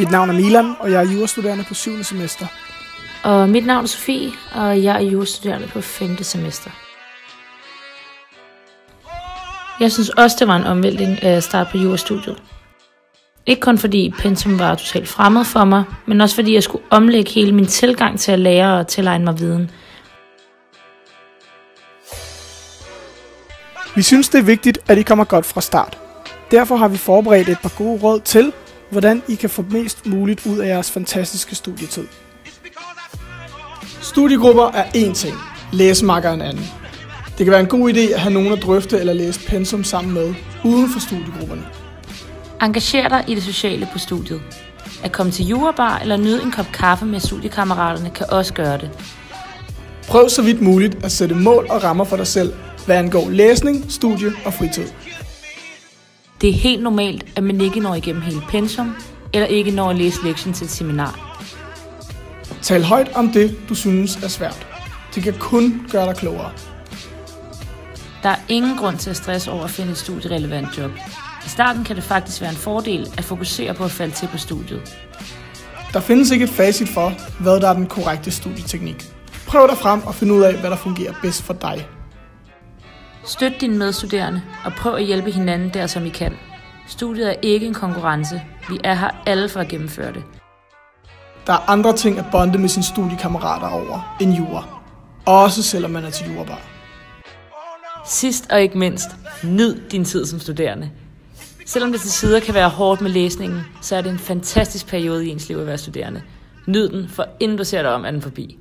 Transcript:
Mit navn er Milan, og jeg er jurastuderende på 7. semester. Og mit navn er Sofie, og jeg er jurastuderende på 5. semester. Jeg synes også, det var en omvæltning at starte på jurastudiet. Ikke kun fordi pensum var totalt fremmed for mig, men også fordi jeg skulle omlægge hele min tilgang til at lære og tilegne mig viden. Vi synes, det er vigtigt, at I kommer godt fra start. Derfor har vi forberedt et par gode råd til, hvordan I kan få mest muligt ud af jeres fantastiske studietid. Studiegrupper er én ting, læsemakker er en anden. Det kan være en god idé at have nogen at drøfte eller læse pensum sammen med, uden for studiegrupperne. Engager dig i det sociale på studiet. At komme til jurabar eller nyde en kop kaffe med studiekammeraterne kan også gøre det. Prøv så vidt muligt at sætte mål og rammer for dig selv, hvad angår læsning, studie og fritid. Det er helt normalt, at man ikke når igennem hele pensum, eller ikke når at læse lektionen til et seminar. Tal højt om det, du synes er svært. Det kan kun gøre dig klogere. Der er ingen grund til at stresse over at finde et studierelevant job. I starten kan det faktisk være en fordel at fokusere på at falde til på studiet. Der findes ikke et facit for, hvad der er den korrekte studieteknik. Prøv dig frem og find ud af, hvad der fungerer bedst for dig. Støt dine medstuderende og prøv at hjælpe hinanden der, som I kan. Studiet er ikke en konkurrence. Vi er her alle for at gennemføre det. Der er andre ting at bonde med sine studiekammerater over end jura. Også selvom man er til jurabar. Sidst og ikke mindst, nyd din tid som studerende. Selvom det til tider kan være hårdt med læsningen, så er det en fantastisk periode i ens liv at være studerende. Nyd den, for inden du ser dig om, er den forbi.